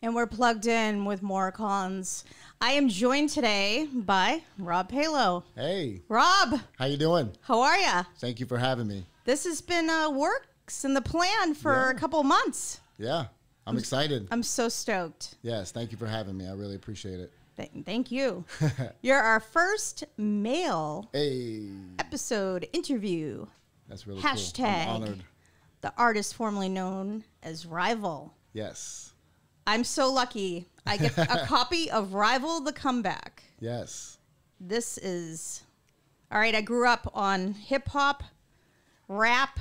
And we're plugged in with Maura Collins. I am joined today by Rob Palo. Hey, Rob, how you doing? how are you? Thank you for having me. This has been uh, works in the plan for Yeah. a couple months. Yeah, I'm excited. I'm so stoked. Yes, thank you for having me. I really appreciate it. Th- thank you. You're our first male Hey, episode interview. that's really cool. Hashtag. I'm honored. The artist formerly known as Rival. Yes, I'm so lucky. I get a copy of Rival the Comeback. yes. This is all right. I grew up on hip hop, rap,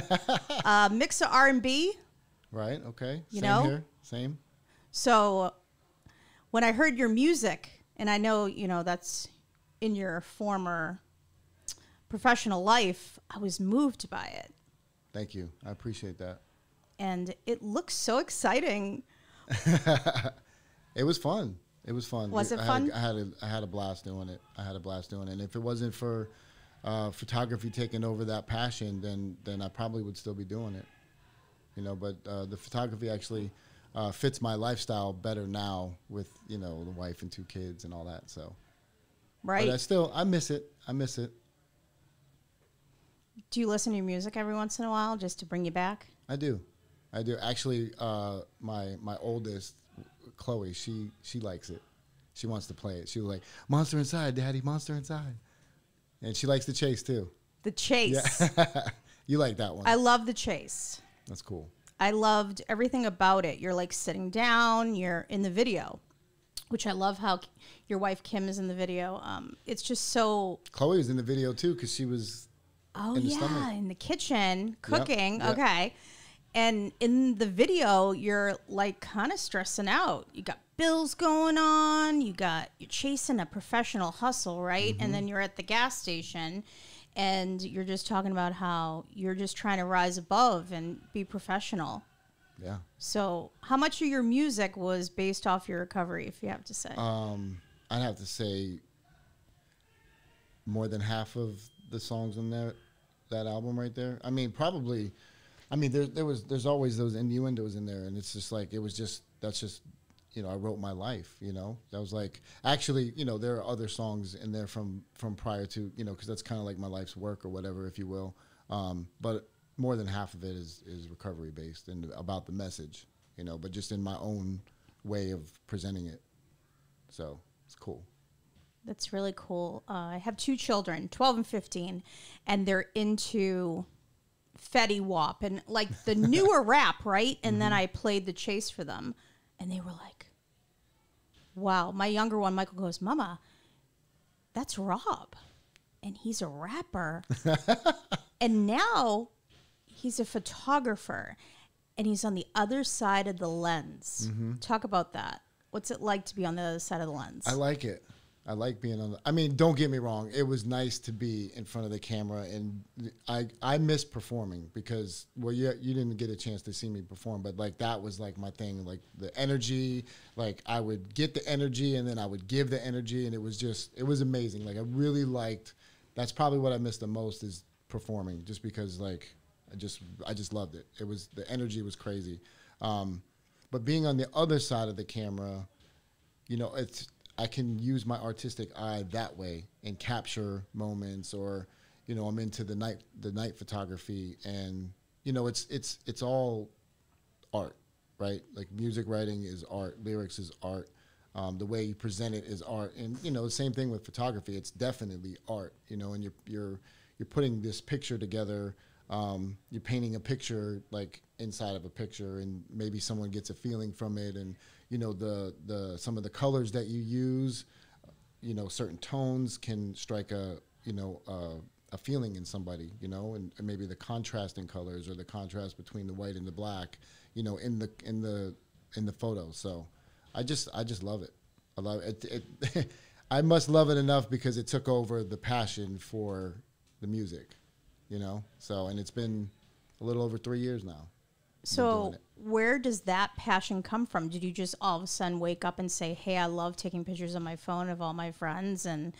uh, mix of R and B. Right. Okay. You Same know? here. Same. So when I heard your music, and I know you know that's in your former professional life, I was moved by it, Thank you. I appreciate that. and it looks so exciting. It was fun. It was fun. Was it I fun? Had a, I had a I had a blast doing it. I had a blast doing it. And if it wasn't for uh, photography taking over that passion, then then I probably would still be doing it. You know, but uh, the photography actually uh, fits my lifestyle better now with you know the wife and two kids and all that. So, Right? but I still I miss it. I miss it. Do you listen to your music every once in a while just to bring you back? I do, I do. Actually, uh, my my oldest, Chloe, she she likes it. She wants to play it. She was like, "Monster Inside, Daddy, Monster Inside," and she likes the chase too. The chase. Yeah, you like that one? I love the chase. That's cool. I loved everything about it. You're like sitting down, you're in the video, which I love how your wife Kim is in the video. Um, it's just so, Chloe was in the video too because she was. oh, In the yeah, stomach. in the kitchen cooking. yep. Okay. And in the video, you're like kind of stressing out. You got bills going on, you got, you're chasing a professional hustle, right? Mm-hmm. And then you're at the gas station and you're just talking about how you're just trying to rise above and be professional. Yeah. So, how much of your music was based off your recovery, if you have to say? Um, I'd have to say more than half of the songs on that that album right there. I mean, probably. I mean, there there was there's always those innuendos in there, and it's just like it was just that's just you know I wrote my life. You know, that was like actually you know there are other songs in there from from prior to you know because that's kind of like my life's work or whatever, if you will. Um, but more than half of it is is recovery based and about the message. You know, but just in my own way of presenting it. So it's cool. That's really cool. Uh, I have two children, 12 and 15, and they're into Fetty Wap and like the newer rap, right? And then mm-hmm. I played the chase for them, and they were like, wow. My younger one, Michael, goes, Mama, that's Rob, and he's a rapper. and now he's a photographer, and he's on the other side of the lens. Mm-hmm. Talk about that. What's it like to be on the other side of the lens? I like it. I like being on. The, I mean, don't get me wrong. It was nice to be in front of the camera, and I I miss performing because well, you you didn't get a chance to see me perform, but like that was like my thing. Like the energy, like I would get the energy, and then I would give the energy, and it was just it was amazing. Like I really liked. That's probably what I missed the most is performing, just because like I just I just loved it. It was the energy was crazy. Um, but being on the other side of the camera, you know, it's I can use my artistic eye that way and capture moments or you know, I'm into the night the night photography and you know, it's it's it's all art, right? Like music writing is art, lyrics is art. Um, the way you present it is art, and you know the same thing with photography. It's definitely art, you know, and you're you're you're putting this picture together. Um, you're painting a picture like inside of a picture, and maybe someone gets a feeling from it, and you know the the some of the colors that you use, you know, certain tones can strike a you know a feeling in somebody, you know, and, and maybe the contrasting colors or the contrast between the white and the black, you know, in the in the in the photo. So, I just I just love it. I love it. it, it I must love it enough because it took over the passion for the music, you know. So, and it's been a little over three years now. So, where does that passion come from? Did you just all of a sudden wake up and say, "Hey, I love taking pictures on my phone of all my friends and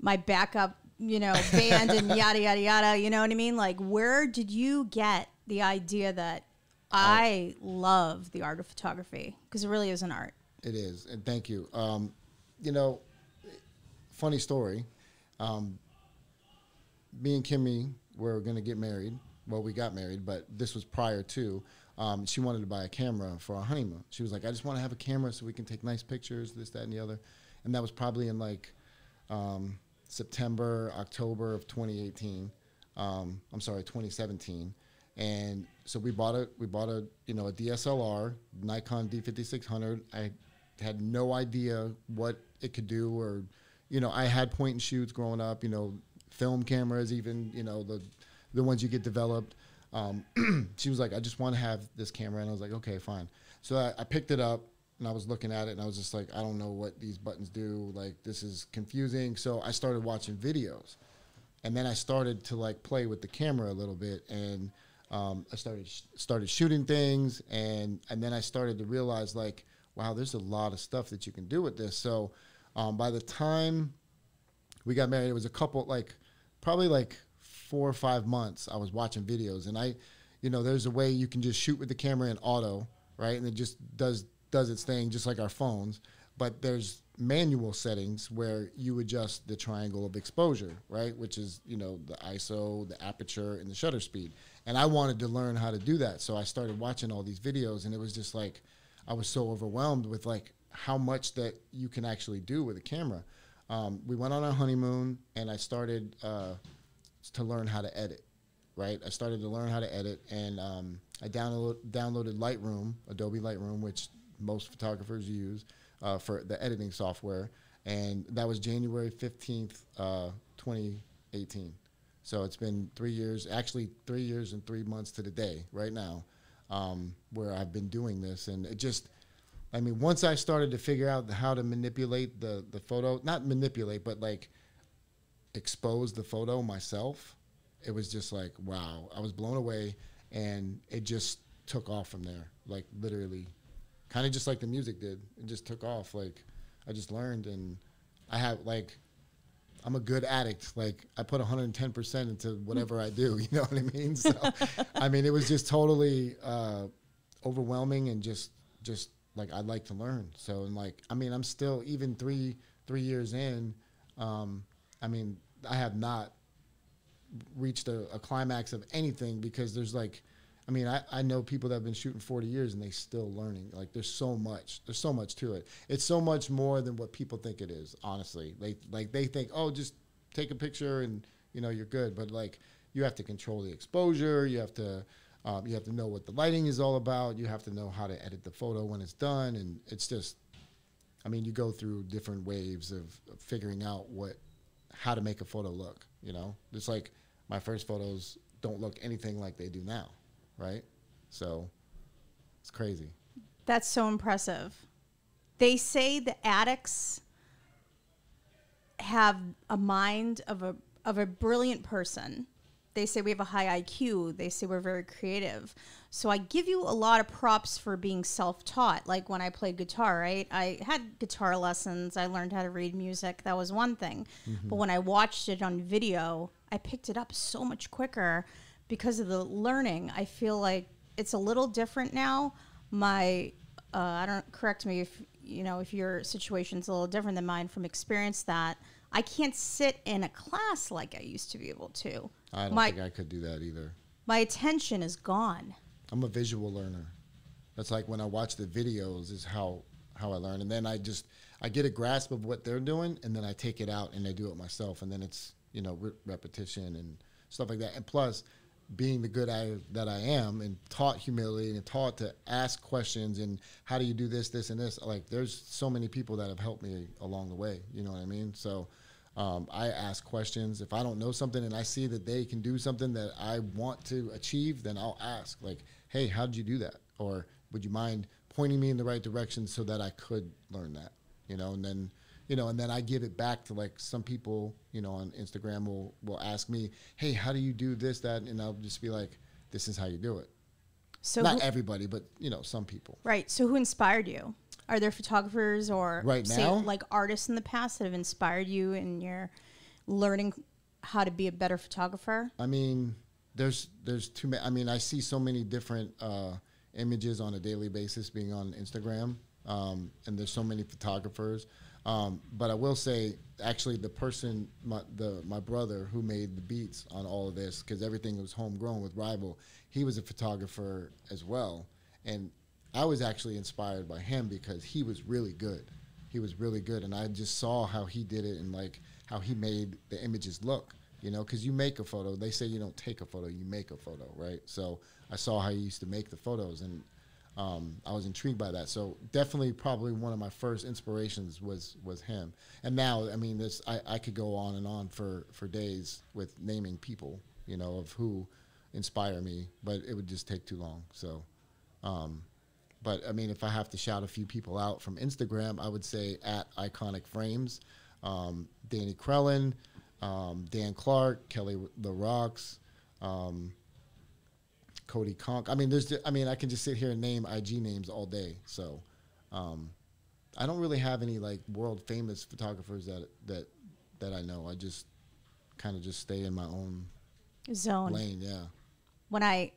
my backup, you know, band and yada yada yada"? You know what I mean? Like, where did you get the idea that I love the art of photography because it really is an art. It is, and thank you. Um, you know, funny story. Um, me and Kimmy were going to get married. Well, we got married, but this was prior to. Um, she wanted to buy a camera for our honeymoon. She was like, "I just want to have a camera so we can take nice pictures, this, that, and the other." And that was probably in like um, September, October of 2018. Um, I'm sorry, 2017. And so we bought a we bought a you know a DSLR Nikon D5600. I had no idea what it could do, or you know I had point and shoots growing up. You know, film cameras, even you know the the ones you get developed. Um, she was like, I just want to have this camera, and I was like, okay, fine. So I, I picked it up and I was looking at it, and I was just like, I don't know what these buttons do. Like this is confusing. So I started watching videos, and then I started to like play with the camera a little bit, and um, I started sh- started shooting things, and and then I started to realize like, wow, there's a lot of stuff that you can do with this. So um, by the time we got married, it was a couple like probably like four or five months. I was watching videos, and I, you know, there's a way you can just shoot with the camera in auto, right, and it just does does its thing just like our phones. But there's manual settings where you adjust the triangle of exposure, right, which is you know the ISO, the aperture, and the shutter speed. And I wanted to learn how to do that, so I started watching all these videos, and it was just like I was so overwhelmed with like how much that you can actually do with a camera. Um, we went on our honeymoon, and I started uh, to learn how to edit. Right, I started to learn how to edit, and um, I download, downloaded Lightroom, Adobe Lightroom, which most photographers use uh, for the editing software, and that was January fifteenth, uh, twenty eighteen. So it's been three years, actually three years and three months to the day right now, um, where I've been doing this, and it just I mean, once I started to figure out how to manipulate the the photo, not manipulate, but like expose the photo myself, it was just like wow. I was blown away, and it just took off from there. Like literally, kind of just like the music did. It just took off. Like I just learned, and I have like. I'm a good addict. Like I put 110% into whatever I do. You know what I mean? So, I mean, it was just totally uh, overwhelming and just just like I'd like to learn. So and like I mean I'm still even three three years in. Um, I mean I have not reached a, a, climax of anything because there's like I mean I, I know people that have been shooting 40 years and they still learning. Like there's so much there's so much to it. It's so much more than what people think it is. Honestly, like like they think oh just take a picture and you know you're good, but like you have to control the exposure. You have to um, you have to know what the lighting is all about. You have to know how to edit the photo when it's done, and it's just, I mean, you go through different waves of, of figuring out what, how to make a photo look. You know, it's like my first photos don't look anything like they do now, right? So, it's crazy. That's so impressive. They say the addicts have a mind of a of a brilliant person they say we have a high IQ. They say we're very creative. So I give you a lot of props for being self taught. Like when I played guitar, right? I had guitar lessons. I learned how to read music. That was one thing. Mm-hmm. But when I watched it on video, I picked it up so much quicker because of the learning. I feel like it's a little different now. My, uh, I don't correct me if you know if your situation's a little different than mine from experience that I can't sit in a class like I used to be able to. I don't my, think I could do that either. My attention is gone. I'm a visual learner. That's like when I watch the videos is how how I learn, and then I just I get a grasp of what they're doing, and then I take it out and I do it myself, and then it's you know re- repetition and stuff like that. And plus, being the good I that I am, and taught humility and taught to ask questions and how do you do this, this, and this. Like there's so many people that have helped me along the way. You know what I mean? So um, I ask questions. If I don't know something and I see that they can do something that I want to achieve, then I'll ask, like, hey, how did you do that? Or would you mind pointing me in the right direction so that I could learn that? You know, and then, you know, and then I give it back to like some people, you know, on Instagram will, will ask me, hey, how do you do this, that? And I'll just be like, this is how you do it. So not who, everybody, but you know, some people. Right. So who inspired you? Are there photographers or right say, now? like artists in the past that have inspired you in your learning how to be a better photographer? I mean, there's there's too many. I mean, I see so many different uh, images on a daily basis being on Instagram. Um, and there's so many photographers. Um, but I will say, actually, the person, my, the, my brother who made the beats on all of this, because everything was homegrown with Rival, he was a photographer as well. And I was actually inspired by him because he was really good. He was really good. And I just saw how he did it and like how he made the images look, you know, because you make a photo. They say you don't take a photo, you make a photo, right? So I saw how he used to make the photos and um, I was intrigued by that. So definitely, probably one of my first inspirations was was him. And now, I mean, this I, I could go on and on for for days with naming people, you know, of who inspire me, but it would just take too long. So, um, but I mean, if I have to shout a few people out from Instagram, I would say at Iconic Frames, um, Danny Krellin, um, Dan Clark, Kelly the Rocks. Um, Cody Conk. I mean, there's. I mean, I can just sit here and name IG names all day. So, um, I don't really have any like world famous photographers that that that I know. I just kind of just stay in my own Zone. lane. Yeah. when I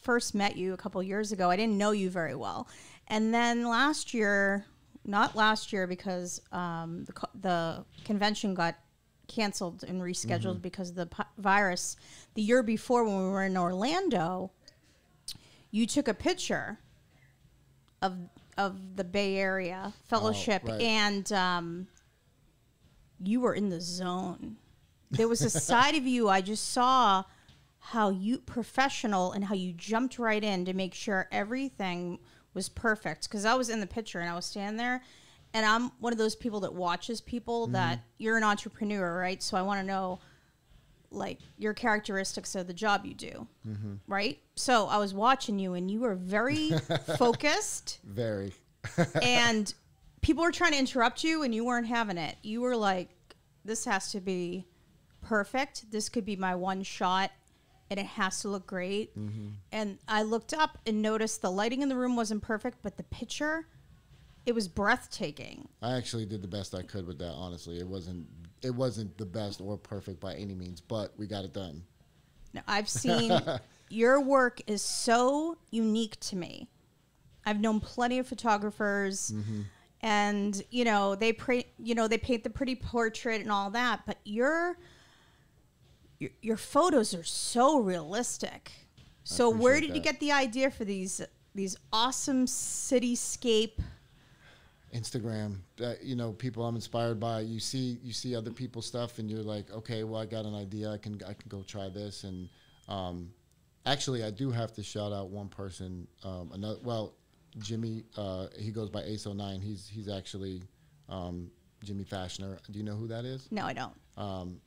first met you a couple years ago, I didn't know you very well. And then last year, not last year because um, the, co- the convention got canceled and rescheduled because of the virus. The year before, when we were in Orlando, you took a picture of of the Bay Area Fellowship, right. and um, you were in the zone. There was a side of you I just saw how you professional and how you jumped right in to make sure everything was perfect. Because I was in the picture and I was standing there, and I'm one of those people that watches people mm-hmm. that you're an entrepreneur, right? So I want to know like your characteristics of the job you do, mm-hmm. right? So I was watching you, and you were very focused Very. and people were trying to interrupt you and you weren't having it. You were like, this has to be perfect. This could be my one shot and it has to look great. Mm-hmm. And I looked up and noticed the lighting in the room wasn't perfect, but the picture, it was breathtaking. I actually did the best I could with that. Honestly, it wasn't it wasn't the best or perfect by any means, but we got it done. Now, I've seen your work is so unique to me. I've known plenty of photographers, mm-hmm. and you know they pre- you know they paint the pretty portrait and all that, but your your, your photos are so realistic. So where did you get the idea for these these awesome cityscape? Instagram, uh, you know, people I'm inspired by. You see, you see other people's stuff, and you're like, okay, well, I got an idea. I can, I can go try this. And um, actually, I do have to shout out one person. Um, another, well, Jimmy. Uh, he goes by Ace 09 He's, he's actually um, Jimmy Fashioner. Do you know who that is? No, I don't. Um,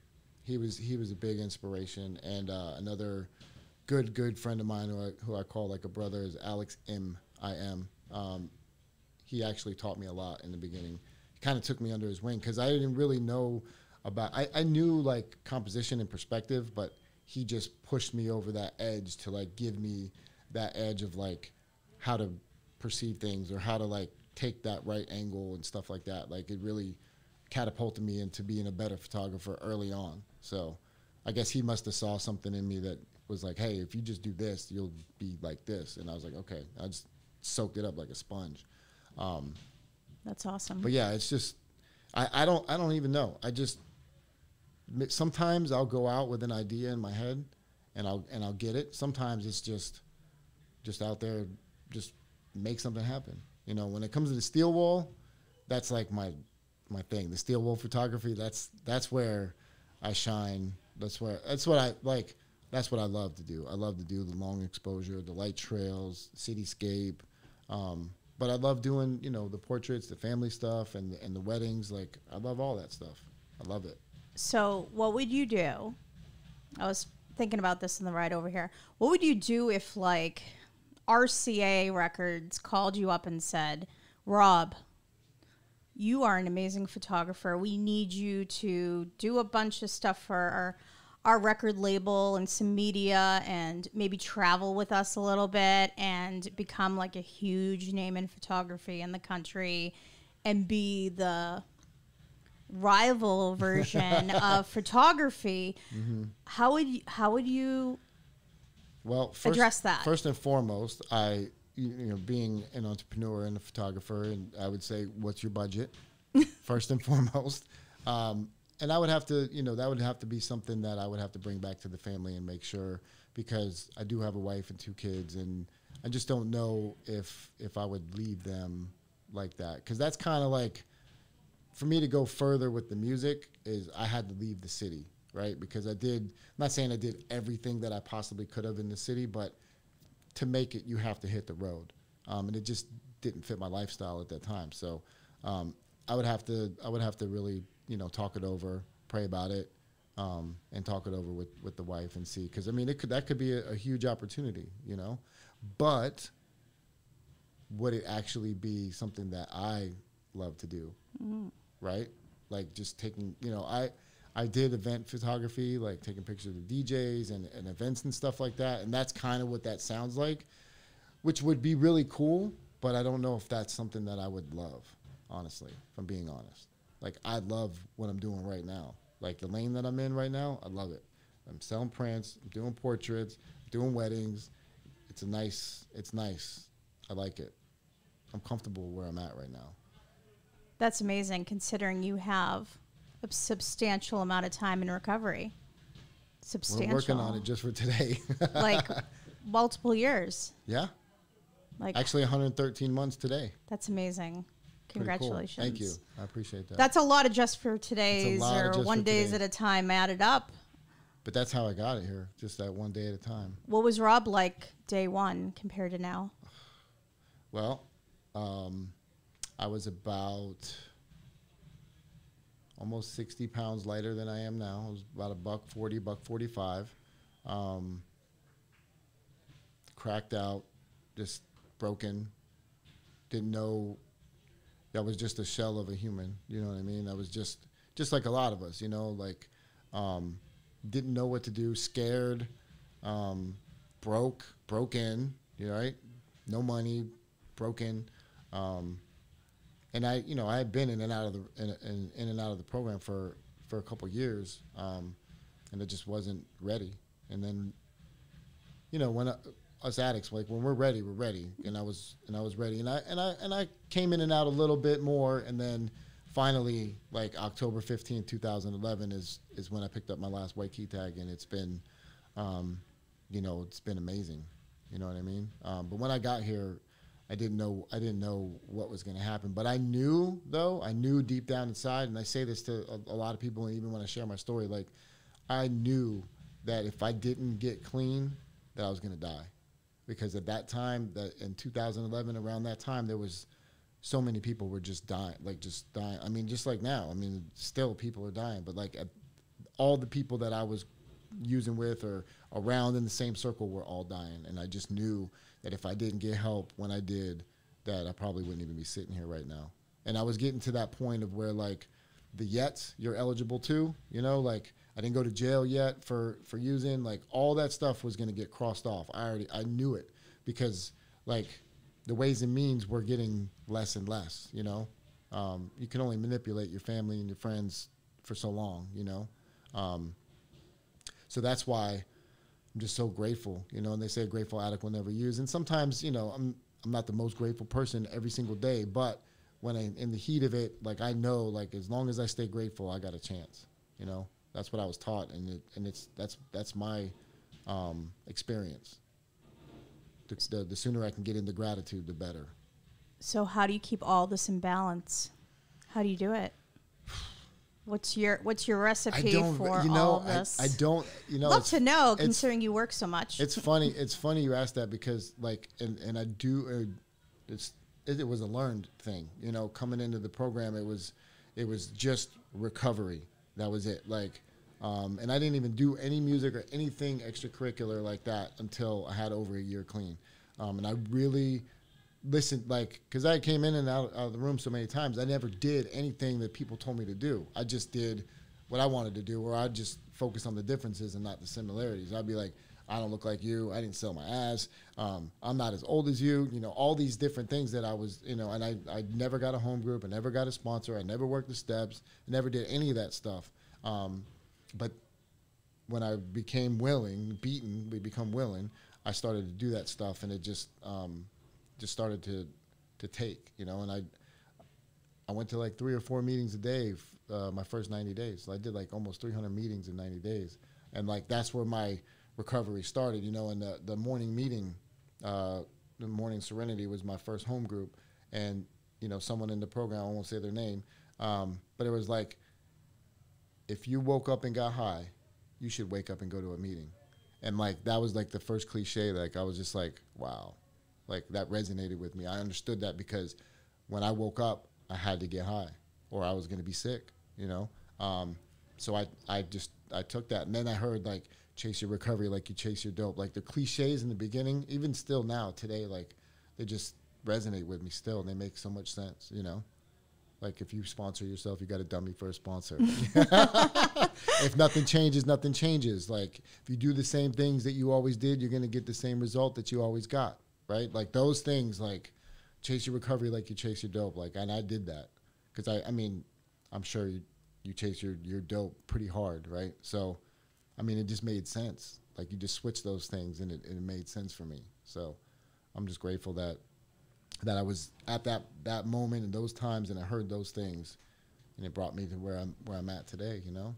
he was he was a big inspiration, and uh, another good good friend of mine who I, who I call like a brother is Alex M. I M. Um, he actually taught me a lot in the beginning. He kind of took me under his wing because I didn't really know about. I, I knew like composition and perspective, but he just pushed me over that edge to like give me that edge of like how to perceive things or how to like take that right angle and stuff like that. Like it really catapulted me into being a better photographer early on. So I guess he must have saw something in me that was like, hey, if you just do this, you'll be like this. And I was like, okay. I just soaked it up like a sponge. Um, That's awesome. but yeah, it's just I, I don't I don't even know. I just sometimes I'll go out with an idea in my head and I'll and I'll get it. Sometimes it's just just out there just make something happen. You know, when it comes to the steel wool, that's like my my thing. The steel wool photography, that's that's where I shine. That's where that's what I like that's what I love to do. I love to do the long exposure, the light trails, cityscape. Um, but I love doing, you know, the portraits, the family stuff, and and the weddings. Like I love all that stuff. I love it. So, what would you do? I was thinking about this in the ride over here. What would you do if, like, RCA Records called you up and said, Rob, you are an amazing photographer. We need you to do a bunch of stuff for our, our record label and some media and maybe travel with us a little bit and become like a huge name in photography in the country and be the rival version of photography. Mm-hmm. How would you, how would you Well, first, Address that. first and foremost. I you, you know, being an entrepreneur and a photographer, and I would say, what's your budget first and foremost. Um, and I would have to, you know, that would have to be something that I would have to bring back to the family and make sure because I do have a wife and two kids, and I just don't know if if I would leave them like that because that's kind of like for me to go further with the music is I had to leave the city, right? Because I did. I'm not saying I did everything that I possibly could have in the city, but to make it, you have to hit the road, um, and it just didn't fit my lifestyle at that time. So um, I would have to. I would have to really, you know, talk it over, pray about it, um, and talk it over with with the wife and see. Because I mean, it could that could be a, a huge opportunity, you know, but would it actually be something that I love to do? Right? Like just taking, you know, I I did event photography, like taking pictures of DJs and, and events and stuff like that. And that's kind of what that sounds like, which would be really cool, but I don't know if that's something that I would love, honestly, if I'm being honest. Like I love what I'm doing right now. Like the lane that I'm in right now, I love it. I'm selling prints, I'm doing portraits, doing weddings. It's a nice it's nice. I like it. I'm comfortable where I'm at right now. That's amazing considering you have a substantial amount of time in recovery. Substantial. We're working on it just for today. like multiple years. yeah. Like Actually 113 months today. that's amazing. Pretty cool. Congratulations. Thank you. I appreciate that. That's a lot of just for today's or one days today. at a time added up. but that's how I got it here, just that one day at a time. What was Rob like day one compared to now? Well, um, I was about almost 60 pounds lighter than I am now. I was about a buck 40, buck 45. Um, cracked out, just broken. Didn't know that was just a shell of a human. You know what I mean? I was just just like a lot of us. You know, like um, didn't know what to do, scared, um, broke, broken. You know, right? No money, broken. Um, and I, you know, I had been in and out of the in, in, in and out of the program for for a couple years, um, and it just wasn't ready. And then, you know, when I, us addicts, like when we're ready, we're ready. And I was and I was ready, and I and I and I came in and out a little bit more, and then finally, like October fifteenth, 2011, is is when I picked up my last white key tag, and it's been, um, you know, it's been amazing. You know what I mean? Um, but when I got here, I didn't know I didn't know what was going to happen. But I knew though I knew deep down inside, and I say this to a, a lot of people, even when I share my story, like I knew that if I didn't get clean, that I was going to die, because at that time, that in 2011, around that time, there was so many people were just dying, like just dying. I mean, just like now. I mean, still people are dying, but like at, all the people that I was using with or around in the same circle were all dying, and I just knew that if I didn't get help when I did, that I probably wouldn't even be sitting here right now. And I was getting to that point of where like the yets you're eligible to, you know, like I didn't go to jail yet for for using, like all that stuff was going to get crossed off. I already I knew it because like the ways and means were getting less and less, you know. Um, you can only manipulate your family and your friends for so long, you know. Um, so that's why I'm just so grateful, you know. And they say a grateful addict will never use. And sometimes, you know, I'm I'm not the most grateful person every single day, but when I in the heat of it, like I know, like as long as I stay grateful, I got a chance. You know, that's what I was taught, and it and it's that's that's my um, experience. The, the the sooner I can get into gratitude, the better. So how do you keep all this in balance? How do you do it? What's your What's your recipe I don't, for you know, all this? I, I don't, you know, Love to know, considering you work so much. It's funny. It's funny you asked that because like, and and I do. Uh, it's it, it was a learned thing. You know, coming into the program, it was it was just recovery. That was it. Like, um, and I didn't even do any music or anything extracurricular like that until I had over a year clean. Um, and I really listened, like, because I came in and out, out of the room so many times, I never did anything that people told me to do. I just did what I wanted to do, or I just focused on the differences and not the similarities. I'd be like, I don't look like you. I didn't sell my ass. Um, I'm not as old as you. You know, all these different things that I was, you know, and I, I never got a home group. I never got a sponsor. I never worked the steps. I never did any of that stuff. Um, but when I became willing, beaten, we become willing, I started to do that stuff, and it just, um, just started to to take, you know, and I I went to like three or four meetings a day uh, my first 90 days. So I did like almost 300 meetings in 90 days, and like that's where my recovery started, you know. And the the morning meeting, uh, the morning serenity was my first home group, and you know someone in the program I won't say their name, um, but it was like if you woke up and got high, you should wake up and go to a meeting. And like that was like the first cliche. Like I was just like, wow, like that resonated with me. I understood that because when I woke up, I had to get high, or I was going to be sick. You know, um, so I I just I took that, and then I heard like chase your recovery like you chase your dope. Like the cliches in the beginning, even still now today, like they just resonate with me still, and they make so much sense. You know. Like if you sponsor yourself, you got a dummy for a sponsor. if nothing changes, nothing changes. Like if you do the same things that you always did, you're gonna get the same result that you always got, right? Like those things, like chase your recovery like you chase your dope. Like and I did that because I, I mean, I'm sure you, you chase your your dope pretty hard, right? So, I mean, it just made sense. Like you just switch those things, and it, it made sense for me. So, I'm just grateful that that I was at that that moment and those times, and I heard those things, and it brought me to where I'm where I'm at today. You know.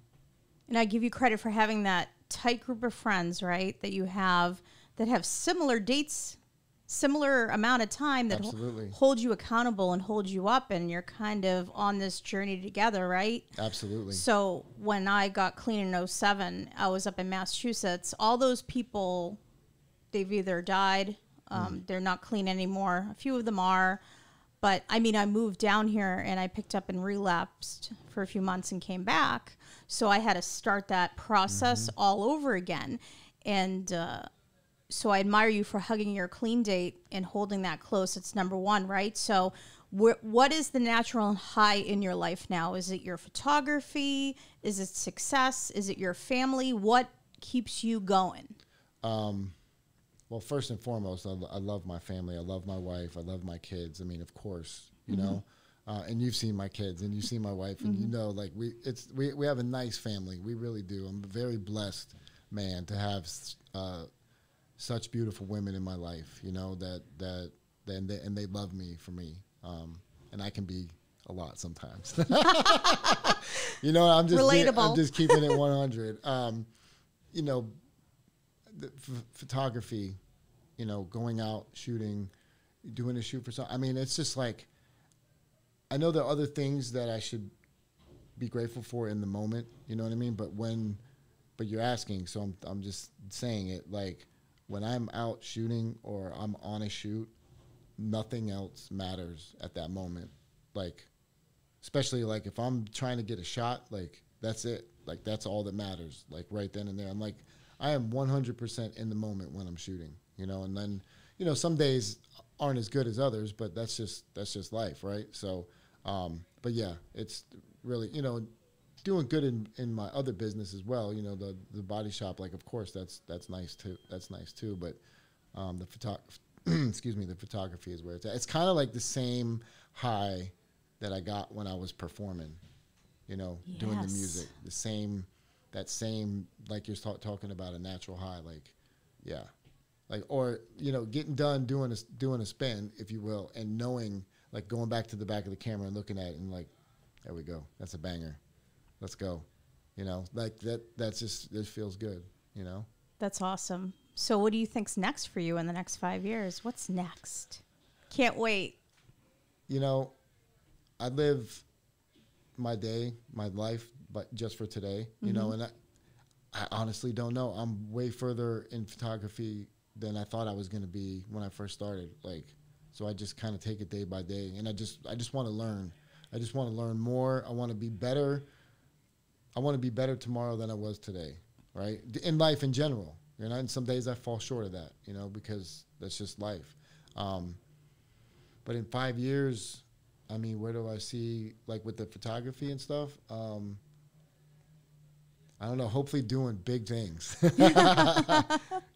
And I give you credit for having that tight group of friends, right? That you have that have similar dates, similar amount of time that Absolutely. ho- hold you accountable and hold you up, and you're kind of on this journey together, right? Absolutely. So when I got clean in 07, I was up in Massachusetts. All those people, they've either died, um, they're not clean anymore. A few of them are. But I mean, I moved down here and I picked up and relapsed for a few months and came back. So I had to start that process all over again. And uh, so I admire you for hugging your clean date and holding that close. It's number one, right? So, wh- what is the natural high in your life now? Is it your photography? Is it success? Is it your family? What keeps you going? Well, first and foremost, I, I love my family. I love my wife. I love my kids. I mean, of course, you know. Uh, and you've seen my kids, and you've seen my wife, and you know, like we, it's we, we have a nice family. We really do. I'm a very blessed man to have uh, such beautiful women in my life. You know that that and they, and they love me for me. Um, and I can be a lot sometimes. you know, I'm just Relatable. I'm just keeping it 100. Um, you know, the f- photography, you know, going out shooting, doing a shoot for something. I mean, it's just like I know there are other things that I should be grateful for in the moment. You know what I mean? But when, but you're asking, so I'm I'm just saying it. Like when I'm out shooting or I'm on a shoot, nothing else matters at that moment. Like, especially like if I'm trying to get a shot, like that's it. Like that's all that matters. Like right then and there. I'm like, I am 100% in the moment when I'm shooting. You know, and then you know some days aren't as good as others, but that's just that's just life, right? So, um, but yeah, it's really you know doing good in, in my other business as well. You know, the the body shop, like of course that's that's nice too. That's nice too. But um, the photo, excuse me, the photography is where it's at. It's kind of like the same high that I got when I was performing. You know, doing the music, the same, that same like you're ta- talking about a natural high. Like, yeah, like or you know getting done doing a doing a spin, if you will, and knowing like going back to the back of the camera and looking at it and like, there we go, that's a banger let's go. You know, like that. That's just it feels good. You know. That's awesome. So, what do you think's next for you in the next five years? What's next? Can't wait. You know, I live my day, my life, but just for today. You know, mm-hmm. and I, I honestly don't know. I'm way further in photography than I thought I was going to be when I first started. Like, so I just kind of take it day by day, and I just I just want to learn. I just want to learn more. I want to be better. I want to be better tomorrow than I was today, right? In life in general, you know. And some days I fall short of that, you know, because that's just life. Um, but in five years, I mean, where do I see like with the photography and stuff? Um, I don't know. Hopefully, doing big things.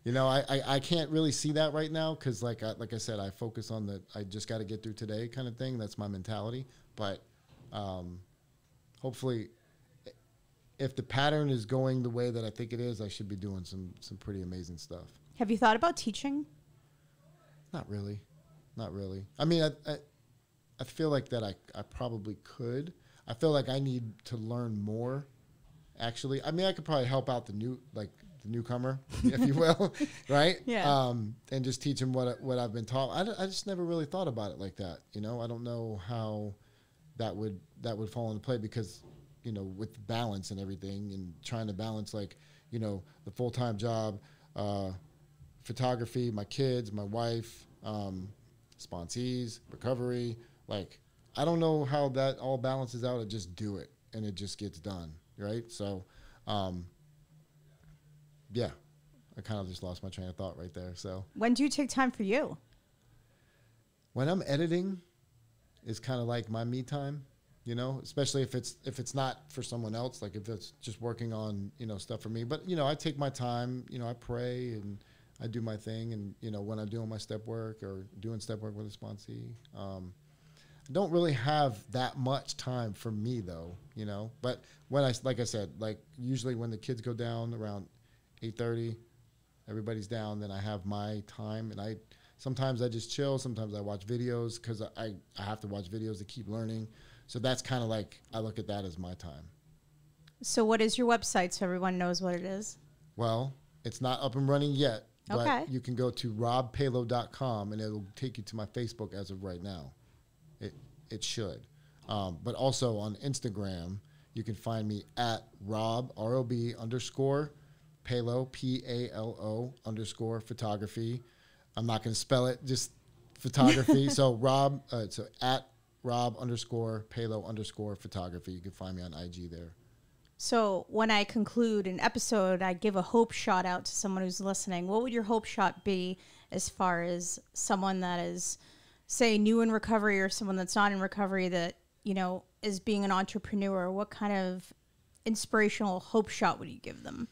you know, I, I, I can't really see that right now because, like I, like I said, I focus on the I just got to get through today kind of thing. That's my mentality. But um, hopefully, if the pattern is going the way that I think it is, I should be doing some some pretty amazing stuff. Have you thought about teaching? Not really. not really. I mean, I, I, I feel like that I, I probably could. I feel like I need to learn more. Actually, I mean, I could probably help out the new, like the newcomer, if you will, right? Yeah. Um, and just teach them what what I've been taught. I, I just never really thought about it like that. You know, I don't know how that would that would fall into play because you know with balance and everything and trying to balance like you know the full time job, uh, photography, my kids, my wife, um, sponsees, recovery. Like I don't know how that all balances out. I just do it and it just gets done, right? So, um, yeah, I kind of just lost my train of thought right there. So When do you take time for you? when I'm editing, is kind of like my me time, you know. Especially if it's if it's not for someone else, like if it's just working on you know stuff for me. But you know, I take my time. You know, I pray and I do my thing. And you know, when I'm doing my step work or doing step work with a sponsee, um, I don't really have that much time for me though. You know, but when I like I said, like usually when the kids go down around eight thirty, everybody's down. Then I have my time, and I sometimes I just chill. Sometimes I watch videos because I I have to watch videos to keep learning. So that's kind of like I look at that as my time. So, what is your website so everyone knows what it is? Well, it's not up and running yet, but Okay. you can go to robpalo.com and it'll take you to my Facebook as of right now. It it should. Um, but also on Instagram, you can find me at rob r o b underscore palo p a l o underscore photography. I'm not going to spell it, just photography. so Rob, uh, so at Rob underscore Palo underscore photography. You can find me on IG there. So, when I conclude an episode, I give a hope shot out to someone who's listening. What would your hope shot be as far as someone that is, say, new in recovery or someone that's not in recovery that, you know, is being an entrepreneur? What kind of inspirational hope shot would you give them?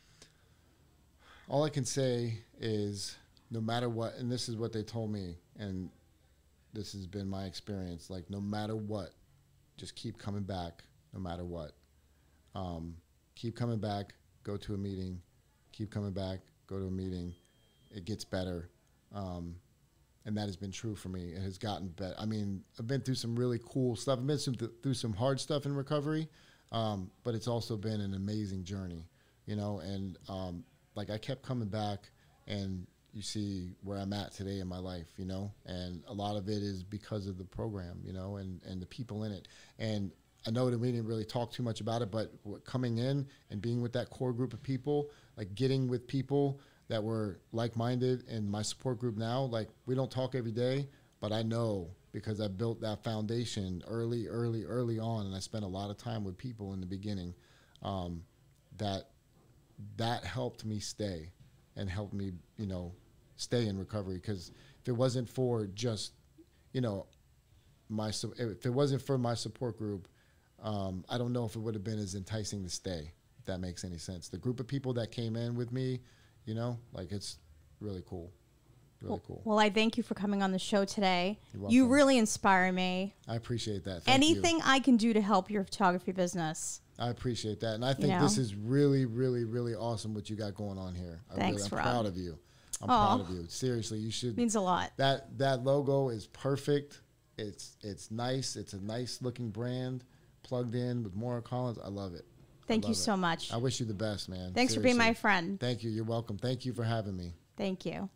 all I can say is no matter what, and this is what they told me, and this has been my experience. Like no matter what, just keep coming back. No matter what, um, keep coming back. Go to a meeting. Keep coming back. Go to a meeting. It gets better, um, and that has been true for me. It has gotten better. I mean, I've been through some really cool stuff. I've been some, through some hard stuff in recovery, um, but it's also been an amazing journey. You know, and um, like I kept coming back and you see where I'm at today in my life, you know, and a lot of it is because of the program, you know, and, and the people in it. And I know that we didn't really talk too much about it, but coming in and being with that core group of people, like getting with people that were like minded in my support group now, like we don't talk every day, but I know because I built that foundation early, early, early on, and I spent a lot of time with people in the beginning um, that that helped me stay and helped me, you know, stay in recovery. Because if it wasn't for just, you know, my if it wasn't for my support group, um, I don't know if it would have been as enticing to stay. If that makes any sense. The group of people that came in with me, you know, like it's really cool, really cool. Well, I thank you for coming on the show today. You really inspire me. I appreciate that. Thank you. Anything I can do to help your photography business. I appreciate that, and I think know? this is really, really, really awesome what you got going on here. I Thanks, really, I'm Rob. proud of you. I'm Aw. proud of you. Seriously, you should. means a lot. That that logo is perfect. It's it's nice. It's a nice looking brand, plugged in with Maura Collins. I love it. Thank you it. so much. I wish you the best, man. Thanks for being my friend. Thank you. You're welcome. Thank you for having me. Thank you.